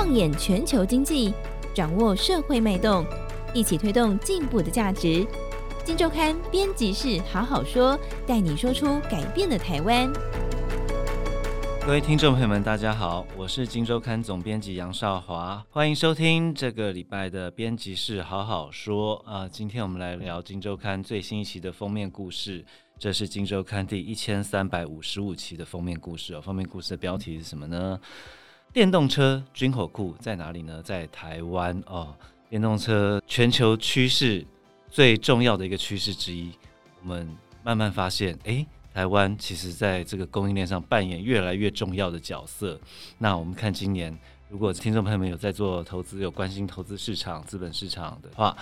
放眼全球经济，掌握社会脉动，一起推动进步的价值。金周刊编辑室好好说，带你说出改变的台湾。各位听众朋友们，大家好，我是金周刊总编辑杨少华，欢迎收听这个礼拜的编辑室好好说啊、今天我们来聊金周刊最新一期的封面故事，这是金周刊第一千三百五十五期的封面故事哦。封面故事的标题是什么呢？电动车军火库在哪里呢？在台湾哦。电动车全球趋势最重要的一个趋势之一，我们慢慢发现，哎，台湾其实在这个供应链上扮演越来越重要的角色。那我们看今年，如果听众朋友们有在做投资、有关心投资市场、资本市场的话，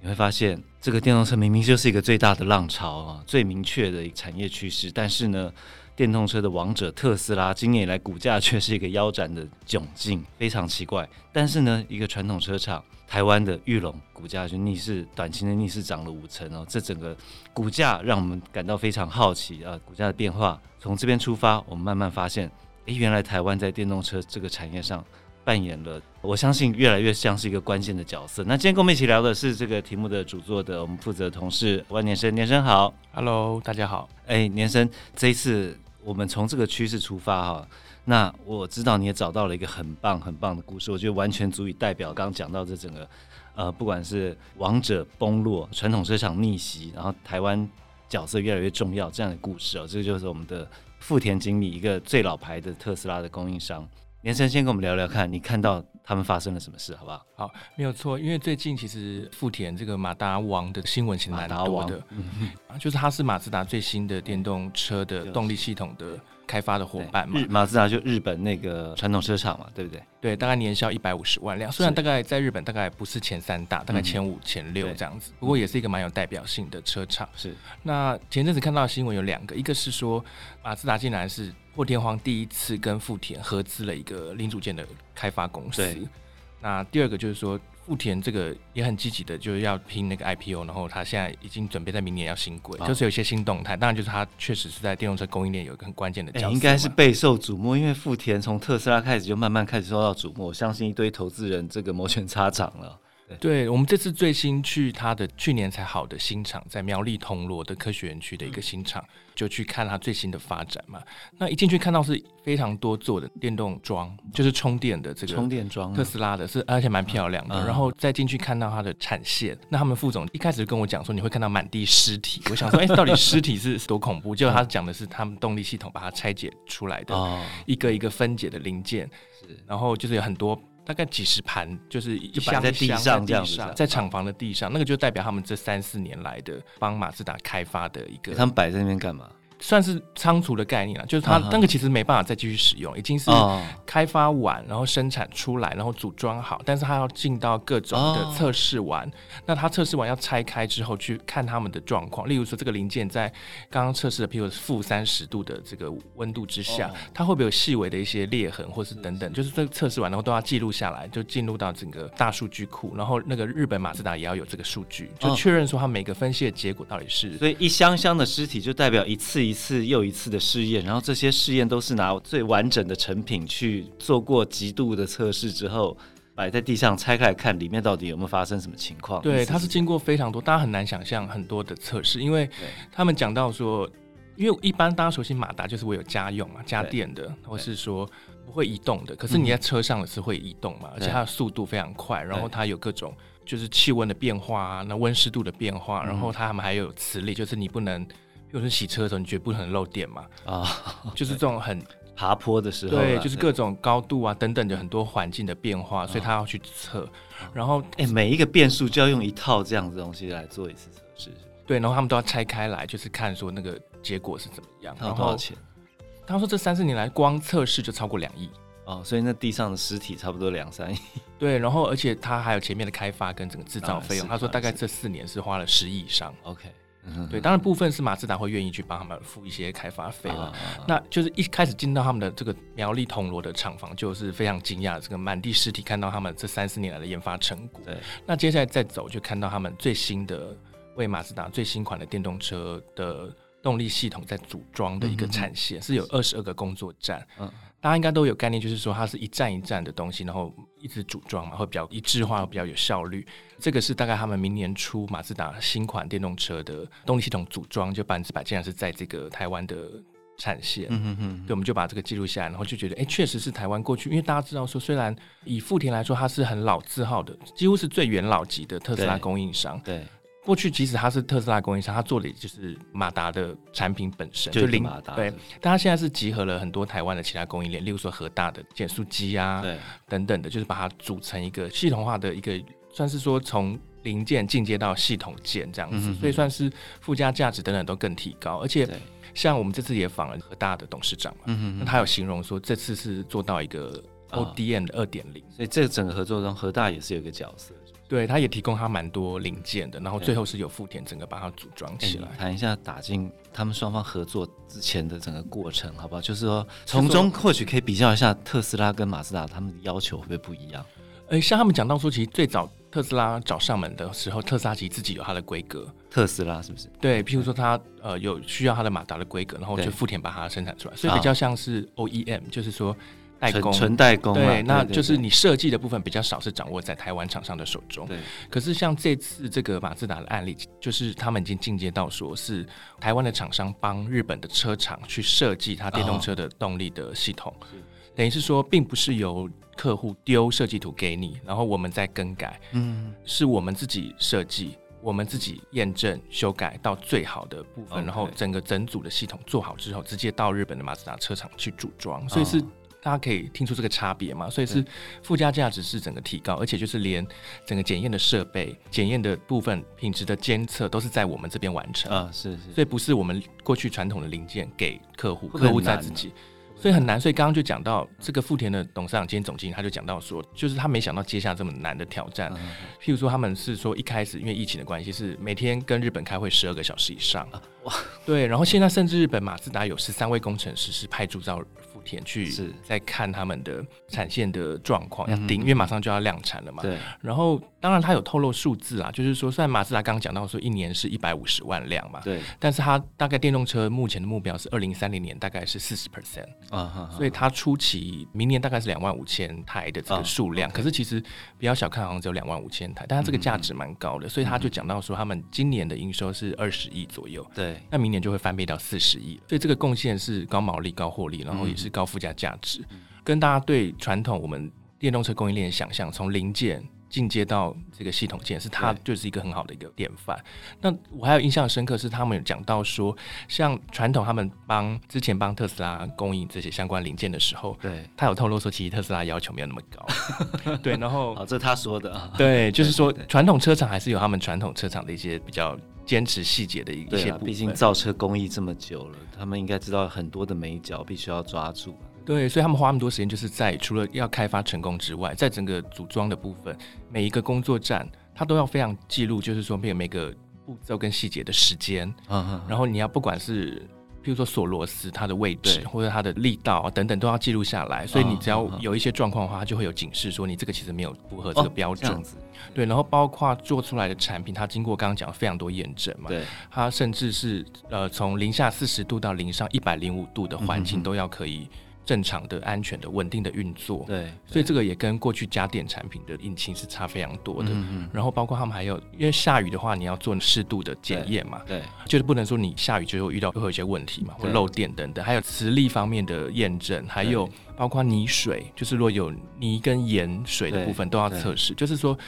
你会发现，这个电动车明明就是一个最大的浪潮啊，最明确的一个产业趋势，但是呢，电动车的王者特斯拉，今年以来股价却是一个腰斩的窘境，非常奇怪。但是呢，一个传统车厂台湾的裕隆股价就逆势，短期的逆势涨了五成哦。这整个股价让我们感到非常好奇啊，股价的变化。从这边出发，我们慢慢发现，诶，原来台湾在电动车这个产业上扮演了，我相信越来越像是一个关键的角色。那今天跟我们一起聊的是这个题目的主作的我们负责同事万年生，年生好，Hello，大家好。诶，年生这一次。我们从这个趋势出发哈，那我知道你也找到了一个很棒很棒的故事，我觉得完全足以代表刚刚讲到这整个，呃，不管是王者崩落、传统车厂逆袭，然后台湾角色越来越重要这样的故事哦，这个就是我们的富田经理，一个最老牌的特斯拉的供应商。连生先跟我们聊聊看，你看到他们发生了什么事，好不好？好，没有错，因为最近其实富田这个马达王的新闻其实蛮多的，嗯，就是他是马自达最新的电动车的动力系统的开发的伙伴嘛。马自达就日本那个传统车厂嘛，对不对？对，大概年销一百五十万辆，虽然大概在日本大概不是前三大，大概前五、前六这样子，不过也是一个蛮有代表性的车厂。是。那前阵子看到的新闻有两个，一个是说马自达竟然是。破天荒第一次跟富田合资了一个零组件的开发公司。那第二个就是说，富田这个也很积极的，就是要拼那个 IPO，然后他现在已经准备在明年要新规，就是有些新动态。当然，就是他确实是在电动车供应链有一个很关键的角色，欸，应该是备受瞩目。因为富田从特斯拉开始就慢慢开始受到瞩目，我相信一堆投资人这个摩拳擦掌了。对，我们这次最新去他的去年才好的新厂，在苗栗铜锣的科学园区的一个新厂，就去看他最新的发展嘛。那一进去看到是非常多座的电动桩，就是充电的这个充电桩，特斯拉的是，而且蛮漂亮的。然后再进去看到它的产线，那他们副总一开始就跟我讲说，你会看到满地尸体。我想说，哎，到底尸体是多恐怖？结果他讲的是他们动力系统把它拆解出来的，一个一个分解的零件，然后就是有很多。大概几十盘，就是一箱在地上这样子，在厂房的地上，那个就代表他们这三四年来的帮马自达开发的一个。他们摆在那边干嘛？算是仓储的概念了，就是它那个其实没办法再继续使用，已经是开发完，然后生产出来，然后组装好，但是它要进到各种的测试完，那它测试完要拆开之后去看他们的状况，例如说这个零件在刚刚测试的，譬如负三十度的这个温度之下，它会不会有细微的一些裂痕，或是等等，就是这个测试完然后都要记录下来，就进入到整个大数据库，然后那个日本马自达也要有这个数据，就确认说它每个分析的结果到底是，所以一箱箱的尸体就代表一次。一次又一次的试验，然后这些试验都是拿最完整的成品去做过极度的测试之后，摆在地上拆开来看，里面到底有没有发生什么情况？对，它是经过非常多，大家很难想象很多的测试，因为他们讲到说，因为一般大家熟悉马达就是我有家用嘛，家电的，或是说不会移动的，可是你在车上的是会移动嘛，而且它的速度非常快，然后它有各种就是气温的变化啊，那温湿度的变化，然后它们还有磁力，就是你不能。比如说洗车的时候，你绝不可能漏电嘛？啊、哦，就是这种很 爬坡的时候，对，就是各种高度啊等等的很多环境的变化，所以他要去测。然后，哎、欸，每一个变数就要用一套这样子东西来做一次测试。对，然后他们都要拆开来，就是看说那个结果是怎么样。然后多少钱？他说这三四年来光测试就超过两亿哦，所以那地上的尸体差不多两三亿。对，然后而且他还有前面的开发跟整个制造费用，他说大概这四年是花了十亿以上。OK。对，当然部分是马自达会愿意去帮他们付一些开发费了。那就是一开始进到他们的这个苗栗铜锣的厂房，就是非常惊讶，这个满地尸体，看到他们这三四年来的研发成果。对，那接下来再走，就看到他们最新的为马自达最新款的电动车的。动力系统在组装的一个产线，嗯、是有二十二个工作站。嗯，大家应该都有概念，就是说它是一站一站的东西，然后一直组装嘛，会比较一致化，会比较有效率。这个是大概他们明年初马自达新款电动车的动力系统组装，就百分之百竟然是在这个台湾的。产线，嗯哼哼，对，我们就把这个记录下来，然后就觉得，哎，确实是台湾过去，因为大家知道说，虽然以富田来说，它是很老字号的，几乎是最元老级的特斯拉供应商。对，对过去即使它是特斯拉供应商，它做的也就是马达的产品本身，就零马达。对，但它现在是集合了很多台湾的其他供应链，例如说和大的减速机啊，对，等等的，就是把它组成一个系统化的一个，算是说从零件进阶到系统件这样子，所以算是附加价值等等都更提高，而且。像我们这次也访了和大的董事长嘛，那他有形容说，这次是做到一个 ODM 的二点零，所以这个整个合作中，和大也是有一个角色，对，他也提供他蛮多零件的，然后最后是有富田整个把它组装起来。谈、欸、一下打进他们双方合作之前的整个过程，好不好？就是说，从中或许可以比较一下特斯拉跟马自达他们的要求会不会不一样？呃、欸，像他们讲到说，其实最早。特斯拉找上门的时候，特斯拉其实自己有它的规格。特斯拉是不是？对，譬如说它呃有需要它的马达的规格，然后就富田把它生产出来，所以比较像是 OEM，就是说代工，纯代工。对，那就是你设计的部分比较少，是掌握在台湾厂商的手中。对。可是像这次这个马自达的案例，就是他们已经进阶到说是台湾的厂商帮日本的车厂去设计它电动车的动力的系统，等于是说并不是由。客户丢设计图给你，然后我们再更改，嗯，是我们自己设计，我们自己验证、修改到最好的部分.然后整个整组的系统做好之后，直接到日本的马自达车厂去组装，所以是、哦、大家可以听出这个差别嘛？所以是附加价值是整个提高，而且就是连整个检验的设备、检验的部分、品质的监测都是在我们这边完成啊，是是，所以不是我们过去传统的零件给客户，客户在自己。所以很难，所以刚刚就讲到这个富田的董事长兼总经理，他就讲到说，就是他没想到接下这么难的挑战。譬如说，他们是说一开始因为疫情的关系，是每天跟日本开会十二个小时以上。哇，对，然后现在甚至日本马自达有十三位工程师是派驻到富田去，是。在看他们的产线的状况，要盯，因为马上就要量产了嘛。对，然后。当然，他有透露数字啊，就是说，虽然马自达刚刚讲到说一年是一百五十万辆嘛，对，但是他大概电动车目前的目标是二零三零年大概是四十 percent 啊，所以他初期明年大概是两万五千台的这个数量，uh, 可是其实比较小看，好像只有两万五千台，但他这个价值蛮高的，嗯、所以他就讲到说，他们今年的营收是二十亿左右，对，那明年就会翻倍到四十亿，所以这个贡献是高毛利、高获利，然后也是高附加价值，嗯、跟大家对传统我们电动车供应链的想象，从零件。进阶到这个系统件，是它就是一个很好的一个典范。那我还有印象深刻是他们有讲到说，像传统他们帮之前帮特斯拉供应这些相关零件的时候，对，他有透露说，其实特斯拉要求没有那么高。对，然后啊，这是他说的啊。对，就是说传统车厂还是有他们传统车厂的一些比较坚持细节的一些部分。毕竟造车工艺这么久了，他们应该知道很多的美角必须要抓住。对，所以他们花那么多时间，就是在除了要开发成功之外，在整个组装的部分，每一个工作站，它都要非常记录，就是说每每个步骤跟细节的时间。嗯嗯。然后你要不管是，譬如说锁螺丝它的位置，或者它的力道啊等等，都要记录下来。所以你只要有一些状况的话，它就会有警示说你这个其实没有符合这个标准。对，然后包括做出来的产品，它经过刚刚讲非常多验证嘛。对。它甚至是呃从零下四十度到零上一百零五度的环境都要可以。正常的、安全的、稳定的运作，对，所以这个也跟过去家电产品的引擎是差非常多的。嗯嗯。然后包括他们还有，因为下雨的话，你要做适度的检验嘛，对，就是不能说你下雨就会遇到会有一些问题嘛，或漏电等等。还有磁力方面的验证，还有包括泥水，就是如果有泥跟盐水的部分都要测试。就是说，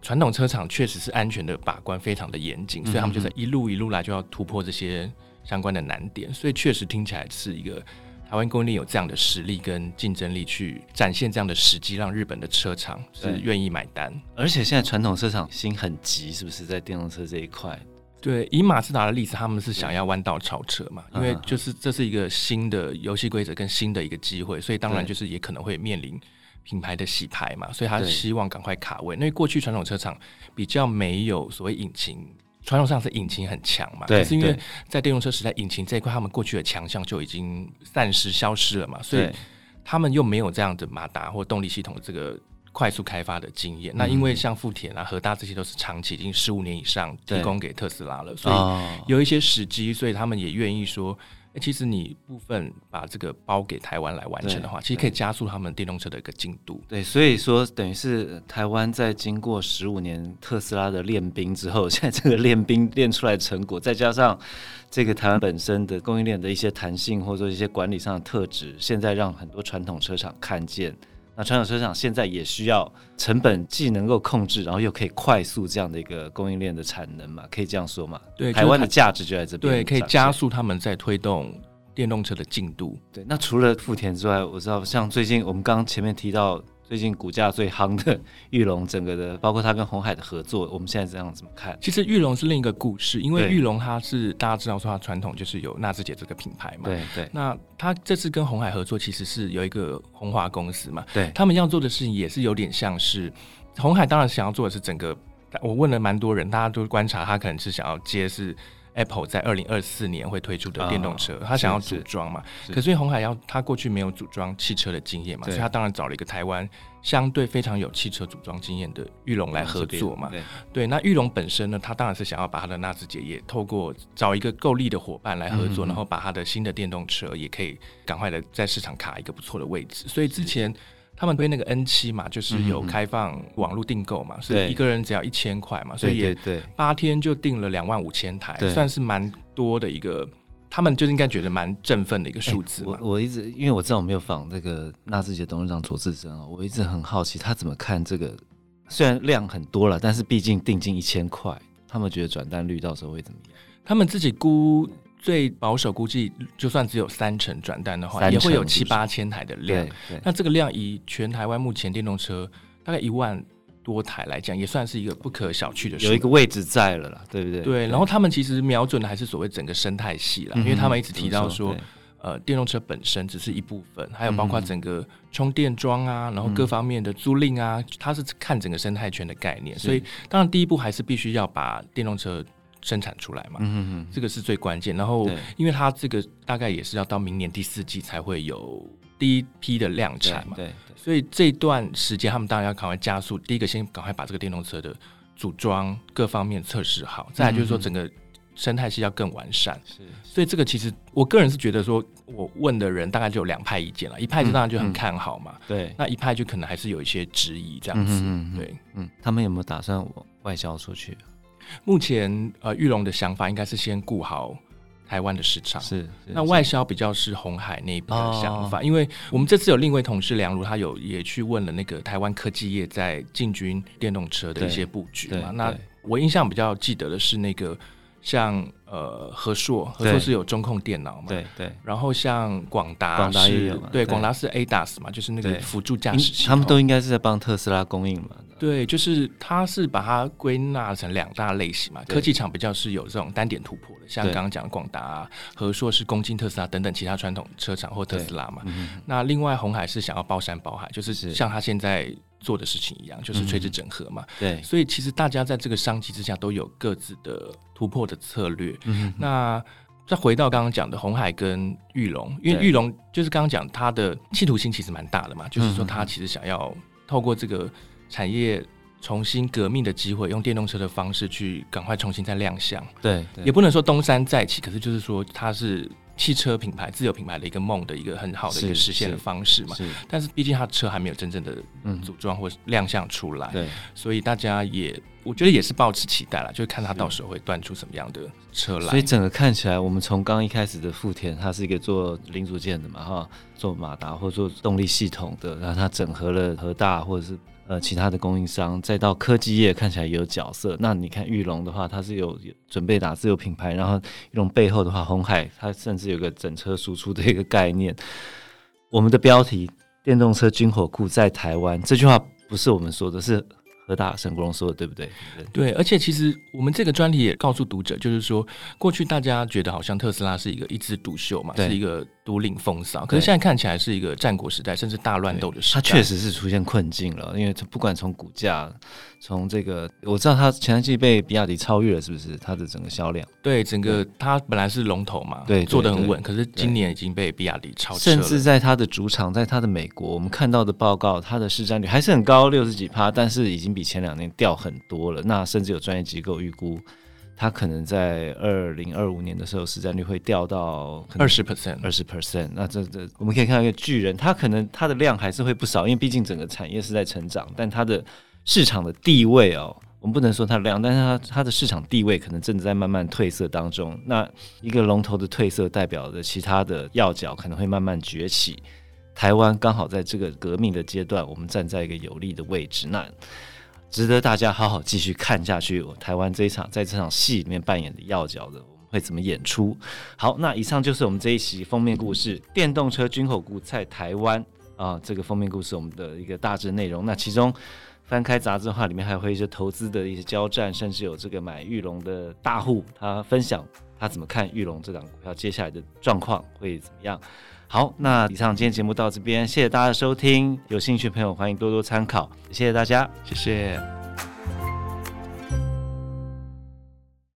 传统车厂确实是安全的把关非常的严谨，所以他们就是一路一路来就要突破这些相关的难点。所以确实听起来是一个。台湾供应链有这样的实力跟竞争力去展现这样的时机，让日本的车厂是愿意买单。而且现在传统车厂心很急，是不是在电动车这一块？对，以马自达的例子，他们是想要弯道超车嘛？因为就是这是一个新的游戏规则跟新的一个机会，所以当然就是也可能会面临品牌的洗牌嘛，所以他希望赶快卡位。因为过去传统车厂比较没有所谓引擎。传统上是引擎很强嘛，可是因为在电动车时代，引擎这一块他们过去的强项就已经暂时消失了嘛，所以他们又没有这样的马达或动力系统的这个快速开发的经验。嗯、那因为像富田啊、和大这些都是长期已经十五年以上提供给特斯拉了，所以有一些时机，所以他们也愿意说。其实你部分把这个包给台湾来完成的话，其实可以加速他们电动车的一个进度。对，所以说等于是台湾在经过十五年特斯拉的练兵之后，现在这个练兵练出来的成果，再加上这个台湾本身的供应链的一些弹性或者说一些管理上的特质，现在让很多传统车厂看见。那传统车厂现在也需要成本既能够控制，然后又可以快速这样的一个供应链的产能嘛？可以这样说嘛？对，台湾的价值就在这边。对，可以加速他们在推动电动车的进度。对，那除了富田之外，我知道像最近我们刚刚前面提到。最近股价最夯的 玉龙，整个的包括它跟红海的合作，我们现在这样怎么看？其实玉龙是另一个故事，因为玉龙它是大家知道说它传统就是有纳智捷这个品牌嘛，对对。那它这次跟红海合作，其实是有一个红华公司嘛，对。他们要做的事情也是有点像是红海，当然想要做的是整个。我问了蛮多人，大家都观察，他可能是想要接是。Apple 在二零二四年会推出的电动车，哦、他想要组装嘛？可是因为红海要他过去没有组装汽车的经验嘛，所以他当然找了一个台湾相对非常有汽车组装经验的玉龙来合作嘛。对，对，那玉龙本身呢，他当然是想要把他的纳智捷也透过找一个够力的伙伴来合作，嗯、然后把他的新的电动车也可以赶快的在市场卡一个不错的位置。所以之前。他们推那个 N 七嘛，就是有开放网络订购嘛，所以一个人只要一千块嘛，所以也八天就订了两万五千台，算是蛮多的一个，他们就应该觉得蛮振奋的一个数字嘛。我我一直因为我知道我没有访那个纳智捷董事长左志珍啊，我一直很好奇他怎么看这个，虽然量很多了，但是毕竟定金一千块，他们觉得转单率到时候会怎么样？他们自己估。最保守估计，就算只有三成转单的话，也会有七八千台的量。那这个量以全台湾目前电动车大概一万多台来讲，也算是一个不可小觑的数。有一个位置在了啦，对不对？对。然后他们其实瞄准的还是所谓整个生态系啦，因为他们一直提到说，呃，电动车本身只是一部分，还有包括整个充电桩啊，然后各方面的租赁啊，它是看整个生态圈的概念。所以，当然第一步还是必须要把电动车。生产出来嘛，嗯哼哼，这个是最关键。然后，因为它这个大概也是要到明年第四季才会有第一批的量产嘛，对，所以这段时间他们当然要赶快加速。第一个，先赶快把这个电动车的组装各方面测试好，再来就是说整个生态系要更完善。是，所以这个其实我个人是觉得说，我问的人大概就有两派意见了，一派就当然就很看好嘛，对，那一派就可能还是有一些质疑这样子，对，嗯，他们有没有打算外销出去？目前呃，玉龙的想法应该是先顾好台湾的市场，是，是那外销比较是红海那一边的想法，哦，因为我们这次有另一位同事梁如，他有也去问了那个台湾科技业在进军电动车的一些布局嘛，那我印象比较记得的是那个像。呃，和硕，和硕是有中控电脑嘛？对对。然后像广达，广达也有？对，广达是 ADAS 嘛，就是那个辅助驾驶系统。他们都应该是在帮特斯拉供应嘛？对，就是它是把它归纳成两大类型嘛。科技厂比较是有这种单点突破的，像刚刚讲的广达、和硕是攻进特斯拉等等其他传统车厂或特斯拉嘛。那另外红海是想要包山包海，就是像他现在。做的事情一样，就是垂直整合嘛。嗯、对，所以其实大家在这个商机之下都有各自的突破的策略。嗯，那再回到刚刚讲的红海跟玉龙，因为玉龙就是刚刚讲它的企图心其实蛮大的嘛，就是说它其实想要透过这个产业重新革命的机会，用电动车的方式去赶快重新再亮相。对，对，也不能说东山再起，可是就是说它是。汽车品牌、自有品牌的一个梦的一个很好的一个实现的方式嘛，是。是，但是毕竟它车还没有真正的组装或亮相出来，对，所以大家也我觉得也是抱持期待了，就是看它到时候会端出什么样的车来。所以整个看起来，我们从刚一开始的富田，它是一个做零组件的嘛，哈，做马达或做动力系统的，然后它整合了和大或者是。呃，其他的供应商，再到科技业看起来也有角色。那你看玉龙的话，它是有准备打自有品牌，然后玉龙背后的话，红海它甚至有个整车输出的一个概念。我们的标题“电动车军火库在台湾”这句话不是我们说的，是和大沈国荣说的，对不对？对，而且其实我们这个专题也告诉读者，就是说，过去大家觉得好像特斯拉是一个一枝独秀嘛，是一个独领风骚，可是现在看起来是一个战国时代，甚至大乱斗的时代。它确实是出现困境了，因为不管从股价，从这个，我知道它前几季被比亚迪超越了，是不是？它的整个销量，对，整个它本来是龙头嘛，对，做的很稳，可是今年已经被比亚迪超越。甚至在它的主场，在它的美国，我们看到的报告，它的市占率还是很高，六十几趴，但是已经比前两年掉很多了。那甚至有专业机构预估，它可能在二零二五年的时候，市占率会掉到二十 percent，二十 percent。那这这我们可以看到一个巨人，它可能它的量还是会不少，因为毕竟整个产业是在成长，但它的市场的地位哦，我们不能说它的量，但是它它的市场地位可能正在慢慢褪色当中。那一个龙头的褪色，代表着其他的要角可能会慢慢崛起。台湾刚好在这个革命的阶段，我们站在一个有利的位置，那值得大家好好继续看下去。台湾这一场在这场戏里面扮演的要角的，我们会怎么演出？好，那以上就是我们这一期封面故事：电动车军火股在台湾啊，这个封面故事我们的一个大致内容。那其中翻开杂志的话，里面还会一些投资的一些交战，甚至有这个买玉龙的大户，他分享他怎么看玉龙这档股票接下来的状况会怎么样。好，那以上今天节目到这边，谢谢大家的收听。有兴趣的朋友欢迎多多参考，谢谢大家，谢谢。